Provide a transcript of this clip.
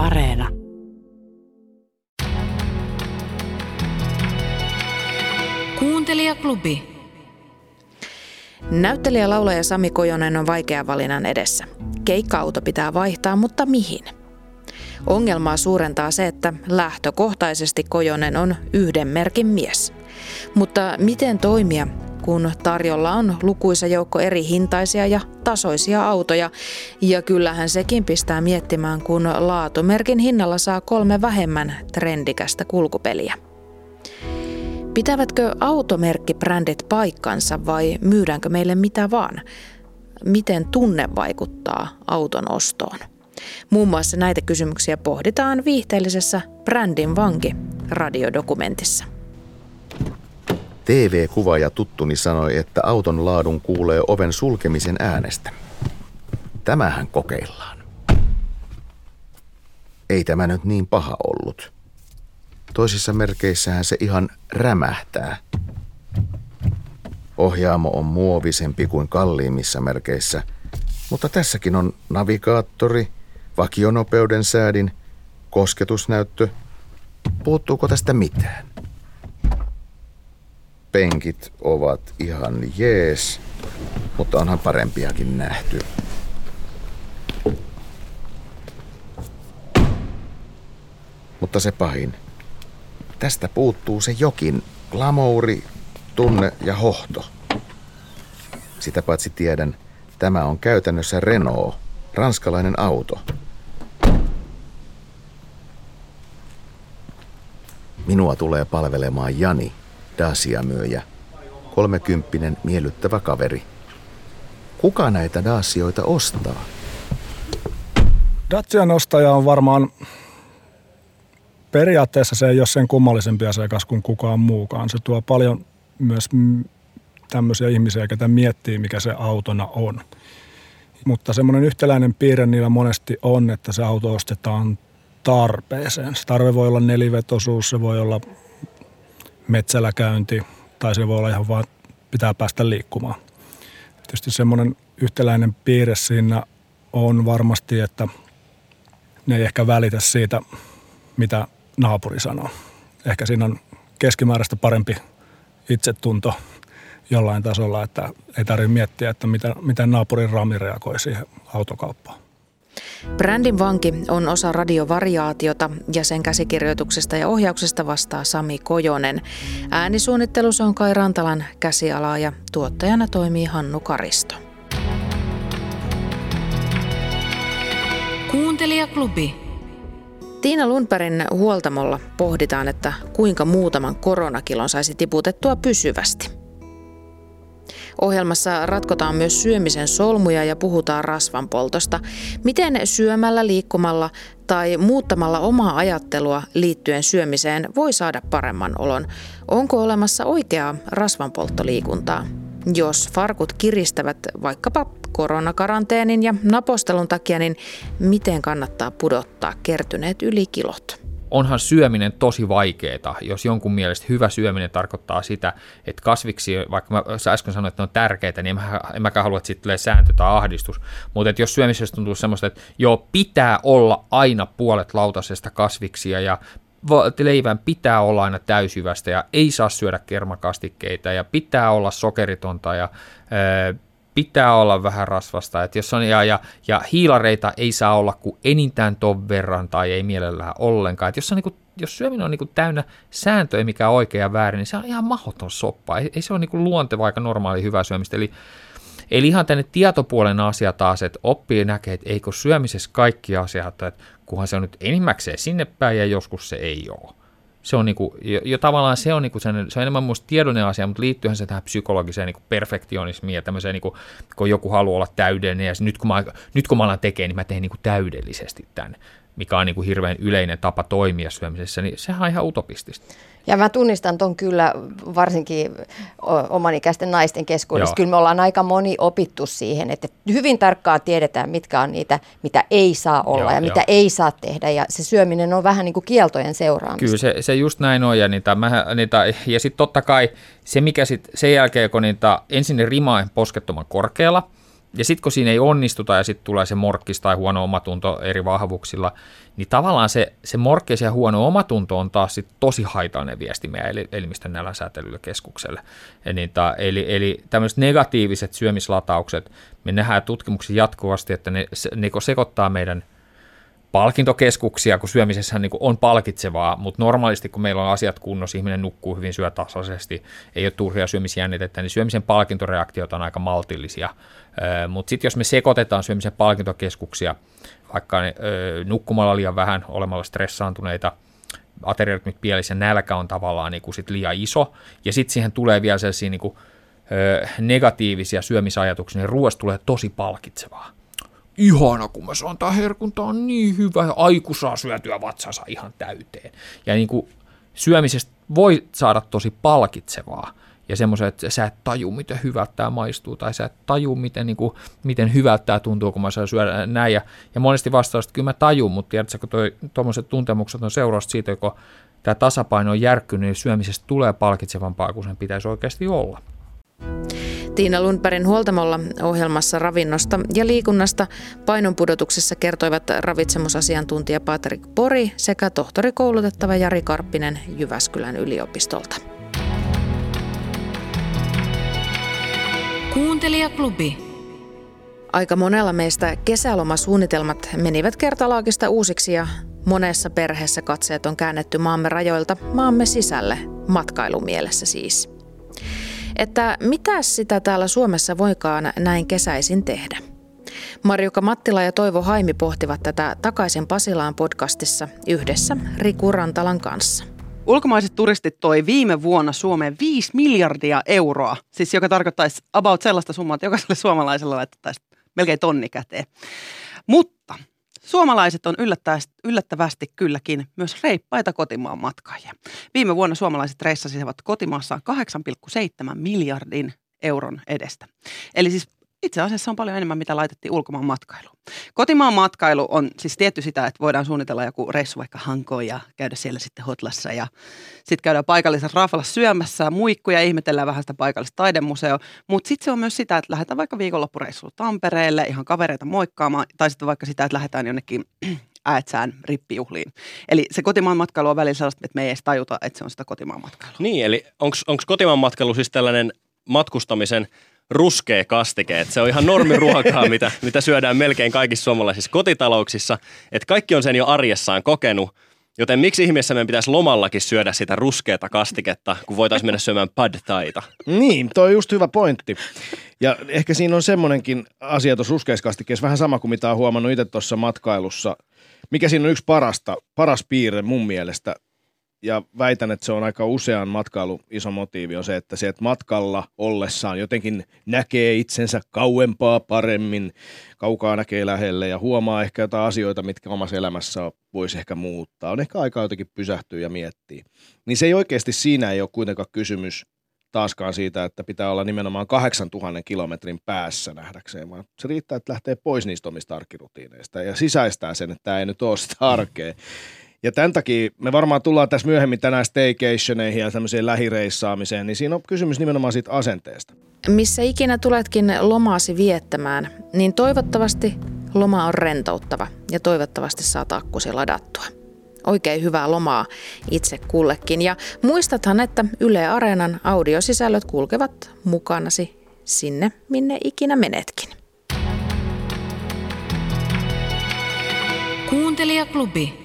Areena. Kuuntelijaklubi. Näyttelijä laulaja Sami Kojonen on vaikea valinnan edessä. Keikka-auto pitää vaihtaa, mutta mihin? Ongelmaa suurentaa se, että lähtökohtaisesti Kojonen on yhden merkin mies. Mutta miten toimia, kun tarjolla on lukuisa joukko eri hintaisia ja tasoisia autoja. Ja kyllähän sekin pistää miettimään, kun laatumerkin hinnalla saa kolme vähemmän trendikästä kulkupeliä. Pitävätkö automerkkibrändit paikkansa vai myydäänkö meille mitä vaan? Miten tunne vaikuttaa auton ostoon? Muun muassa näitä kysymyksiä pohditaan viihteellisessä Brändin vanki radiodokumentissa. TV-kuvaaja tuttuni sanoi, että auton laadun kuulee oven sulkemisen äänestä. Tämähän kokeillaan. Ei tämä nyt niin paha ollut. Toisissa merkeissähän se ihan rämähtää. Ohjaamo on muovisempi kuin kalliimmissa merkeissä, mutta tässäkin on navigaattori, vakionopeuden säädin, kosketusnäyttö. Puuttuuko tästä mitään? Penkit ovat ihan jees, mutta onhan parempiakin nähty. Mutta se pahin. Tästä puuttuu se jokin glamouri, tunne ja hohto. Sitä paitsi tiedän, tämä on käytännössä Renault, ranskalainen auto. Minua tulee palvelemaan Jani, Dacia-myyjä. Kolmekymppinen miellyttävä kaveri. Kuka näitä Dacioita ostaa? Dacian ostaja on varmaan periaatteessa se ei ole sen kummallisempi asiakas kuin kukaan muukaan. Se tuo paljon myös tämmöisiä ihmisiä, ketä miettii, mikä se autona on. Mutta semmoinen yhtäläinen piirre niillä monesti on, että se auto ostetaan tarpeeseen. Se tarve voi olla nelivetosuus, se voi olla metsällä käynti tai se voi olla ihan vaan pitää päästä liikkumaan. Tietysti semmoinen yhtäläinen piirre siinä on varmasti, että ne ei ehkä välitä siitä, mitä naapuri sanoo. Ehkä siinä on keskimääräistä parempi itsetunto jollain tasolla, että ei tarvitse miettiä, että miten, miten naapurin Rami reagoi siihen autokauppaan. Brändin vanki on osa radiovariaatiota ja sen käsikirjoituksesta ja ohjauksesta vastaa Sami Kojonen. Äänisuunnittelussa on Kai Rantalan käsialaa ja tuottajana toimii Hannu Karisto. Kuuntelijaklubi. Tiina Lundbergin huoltamolla pohditaan, että kuinka muutaman koronakilon saisi tiputettua pysyvästi – Ohjelmassa ratkotaan myös syömisen solmuja ja puhutaan rasvan poltosta. Miten syömällä, liikkumalla tai muuttamalla omaa ajattelua liittyen syömiseen voi saada paremman olon? Onko olemassa oikeaa rasvanpolttoliikuntaa? Jos farkut kiristävät vaikkapa koronakaranteenin ja napostelun takia, niin miten kannattaa pudottaa kertyneet ylikilot? Onhan syöminen tosi vaikeaa, jos jonkun mielestä hyvä syöminen tarkoittaa sitä, että kasviksi, vaikka mä äsken sanoin, että ne on tärkeitä, niin en, mä, en mäkään halua, että siitä tulee sääntö tai ahdistus. Mutta jos syömisessä tuntuu semmoista, että joo, pitää olla aina puolet lautasesta kasviksia ja leivän pitää olla aina täysyvästä ja ei saa syödä kermakastikkeita ja pitää olla sokeritonta ja pitää olla vähän rasvasta, että jos on, ja, ja, ja hiilareita ei saa olla kuin enintään ton verran tai ei mielellään ollenkaan. Että jos, on, niin kuin, jos syöminen on niin kuin täynnä sääntöjä, mikä on oikea ja väärin, niin se on ihan mahdoton soppa. Ei, ei se ole niin kuin luonteva aika normaali hyvä syömistä. Eli, eli ihan tänne tietopuolen asia taas, että oppii näkee, että eikö syömisessä kaikki asiat, että kunhan se on nyt enimmäkseen sinne päin ja joskus se ei ole se on, niinku, jo, jo tavallaan se on, niinku sen, se on enemmän muista tiedollinen asia, mutta liittyyhän se tähän psykologiseen niinku perfektionismiin ja tämmöiseen, niinku, kun joku haluaa olla täydellinen ja nyt kun mä, nyt kun mä alan tekemään, niin mä teen niinku täydellisesti tämän, mikä on niinku hirveän yleinen tapa toimia syömisessä, niin sehän on ihan utopistista. Ja mä tunnistan ton kyllä varsinkin omanikäisten naisten keskuudessa. Joo. Kyllä me ollaan aika moni opittu siihen, että hyvin tarkkaan tiedetään, mitkä on niitä, mitä ei saa olla Joo, ja jo. mitä ei saa tehdä. Ja se syöminen on vähän niin kuin kieltojen seuraamista. Kyllä se, se just näin on. Ja, niitä, mä, niitä, ja sitten totta kai se, mikä sitten sen jälkeen, kun niitä ensin ne rima poskettoman korkealla, ja sitten kun siinä ei onnistuta ja sitten tulee se morkkis tai huono omatunto eri vahvuuksilla, niin tavallaan se, se morkkis ja huono omatunto on taas sit tosi haitallinen viesti meidän elimistön nälänsätelylle keskukselle. Eli, ta, eli, eli tämmöiset negatiiviset syömislataukset, me nähdään tutkimuksia jatkuvasti, että ne, ne sekoittaa meidän – palkintokeskuksia, kun syömisessä niin on palkitsevaa, mutta normaalisti kun meillä on asiat kunnossa, ihminen nukkuu hyvin, syö tasaisesti, ei ole turhia syömisjännitettä, niin syömisen palkintoreaktiot on aika maltillisia. Mutta sitten jos me sekoitetaan syömisen palkintokeskuksia, vaikka nukkumalla liian vähän, olemalla stressaantuneita, ateriarytmit pielissä, nälkä on tavallaan niin kuin sit liian iso, ja sitten siihen tulee vielä sellaisia niin kuin, negatiivisia syömisajatuksia, niin ruoasta tulee tosi palkitsevaa ihana, kun mä saan tää herkun, tää on niin hyvä, ja aiku saa syötyä vatsansa ihan täyteen. Ja niin kuin syömisestä voi saada tosi palkitsevaa, ja semmoisen, että sä et taju, miten hyvältä tämä maistuu, tai sä et taju, miten, niin kuin, miten hyvältä tämä tuntuu, kun mä saan syödä näin. Ja, ja monesti vastaus, että kyllä mä tajun, mutta tiedätkö, kun tuommoiset tuntemukset on seurausta siitä, kun tämä tasapaino on järkkynyt, niin syömisestä tulee palkitsevampaa kuin sen pitäisi oikeasti olla. Tiina Lundbergin huoltamolla ohjelmassa ravinnosta ja liikunnasta painonpudotuksessa kertoivat ravitsemusasiantuntija Patrik Pori sekä tohtorikoulutettava Jari Karppinen Jyväskylän yliopistolta. Kuuntelijaklubi. Aika monella meistä kesälomasuunnitelmat menivät kertalaakista uusiksi ja monessa perheessä katseet on käännetty maamme rajoilta maamme sisälle, matkailumielessä siis että mitä sitä täällä Suomessa voikaan näin kesäisin tehdä. Marjuka Mattila ja Toivo Haimi pohtivat tätä Takaisin Pasilaan podcastissa yhdessä Riku Rantalan kanssa. Ulkomaiset turistit toi viime vuonna Suomeen 5 miljardia euroa, siis joka tarkoittaisi about sellaista summaa, että jokaiselle suomalaiselle laitettaisiin melkein tonni käteen. Mutta Suomalaiset on yllättävästi kylläkin myös reippaita kotimaan matkaajia. Viime vuonna suomalaiset reissasivat kotimaassaan 8,7 miljardin euron edestä. Eli siis itse asiassa on paljon enemmän, mitä laitettiin ulkomaan matkailuun. Kotimaan matkailu on siis tietty sitä, että voidaan suunnitella joku reissu vaikka Hankoon ja käydä siellä sitten Hotlassa ja sitten käydään paikallisessa Rafalassa syömässä muikkuja ja ihmetellään vähän sitä paikallista taidemuseo. Mutta sitten se on myös sitä, että lähdetään vaikka viikonloppureissuun Tampereelle ihan kavereita moikkaamaan tai sitten vaikka sitä, että lähdetään jonnekin äätsään rippijuhliin. Eli se kotimaan matkailu on välillä sellaista, että me ei edes tajuta, että se on sitä kotimaan matkailua. Niin, eli onko kotimaan matkailu siis tällainen matkustamisen – ruskea kastike. Että se on ihan normiruokaa, mitä, mitä syödään melkein kaikissa suomalaisissa kotitalouksissa. Että kaikki on sen jo arjessaan kokenut. Joten miksi ihmeessä meidän pitäisi lomallakin syödä sitä ruskeata kastiketta, kun voitaisiin mennä syömään pad taita? Niin, toi on just hyvä pointti. Ja ehkä siinä on semmoinenkin asia tuossa ruskeiskastikkeessa, vähän sama kuin mitä on huomannut itse tuossa matkailussa. Mikä siinä on yksi parasta, paras piirre mun mielestä, ja väitän, että se on aika usean matkailu iso motiivi on se, että se, että matkalla ollessaan jotenkin näkee itsensä kauempaa paremmin, kaukaa näkee lähelle ja huomaa ehkä jotain asioita, mitkä omassa elämässä voisi ehkä muuttaa. On ehkä aika jotenkin pysähtyä ja miettiä. Niin se ei oikeasti siinä ei ole kuitenkaan kysymys taaskaan siitä, että pitää olla nimenomaan 8000 kilometrin päässä nähdäkseen, vaan se riittää, että lähtee pois niistä omista arkirutiineista ja sisäistää sen, että tämä ei nyt ole sitä arkea. Ja tämän takia me varmaan tullaan tässä myöhemmin tänään staycationeihin ja tämmöiseen lähireissaamiseen, niin siinä on kysymys nimenomaan siitä asenteesta. Missä ikinä tuletkin lomaasi viettämään, niin toivottavasti loma on rentouttava ja toivottavasti saat akkusi ladattua. Oikein hyvää lomaa itse kullekin ja muistathan, että Yle Areenan audiosisällöt kulkevat mukanasi sinne, minne ikinä menetkin. Kuuntelijaklubi.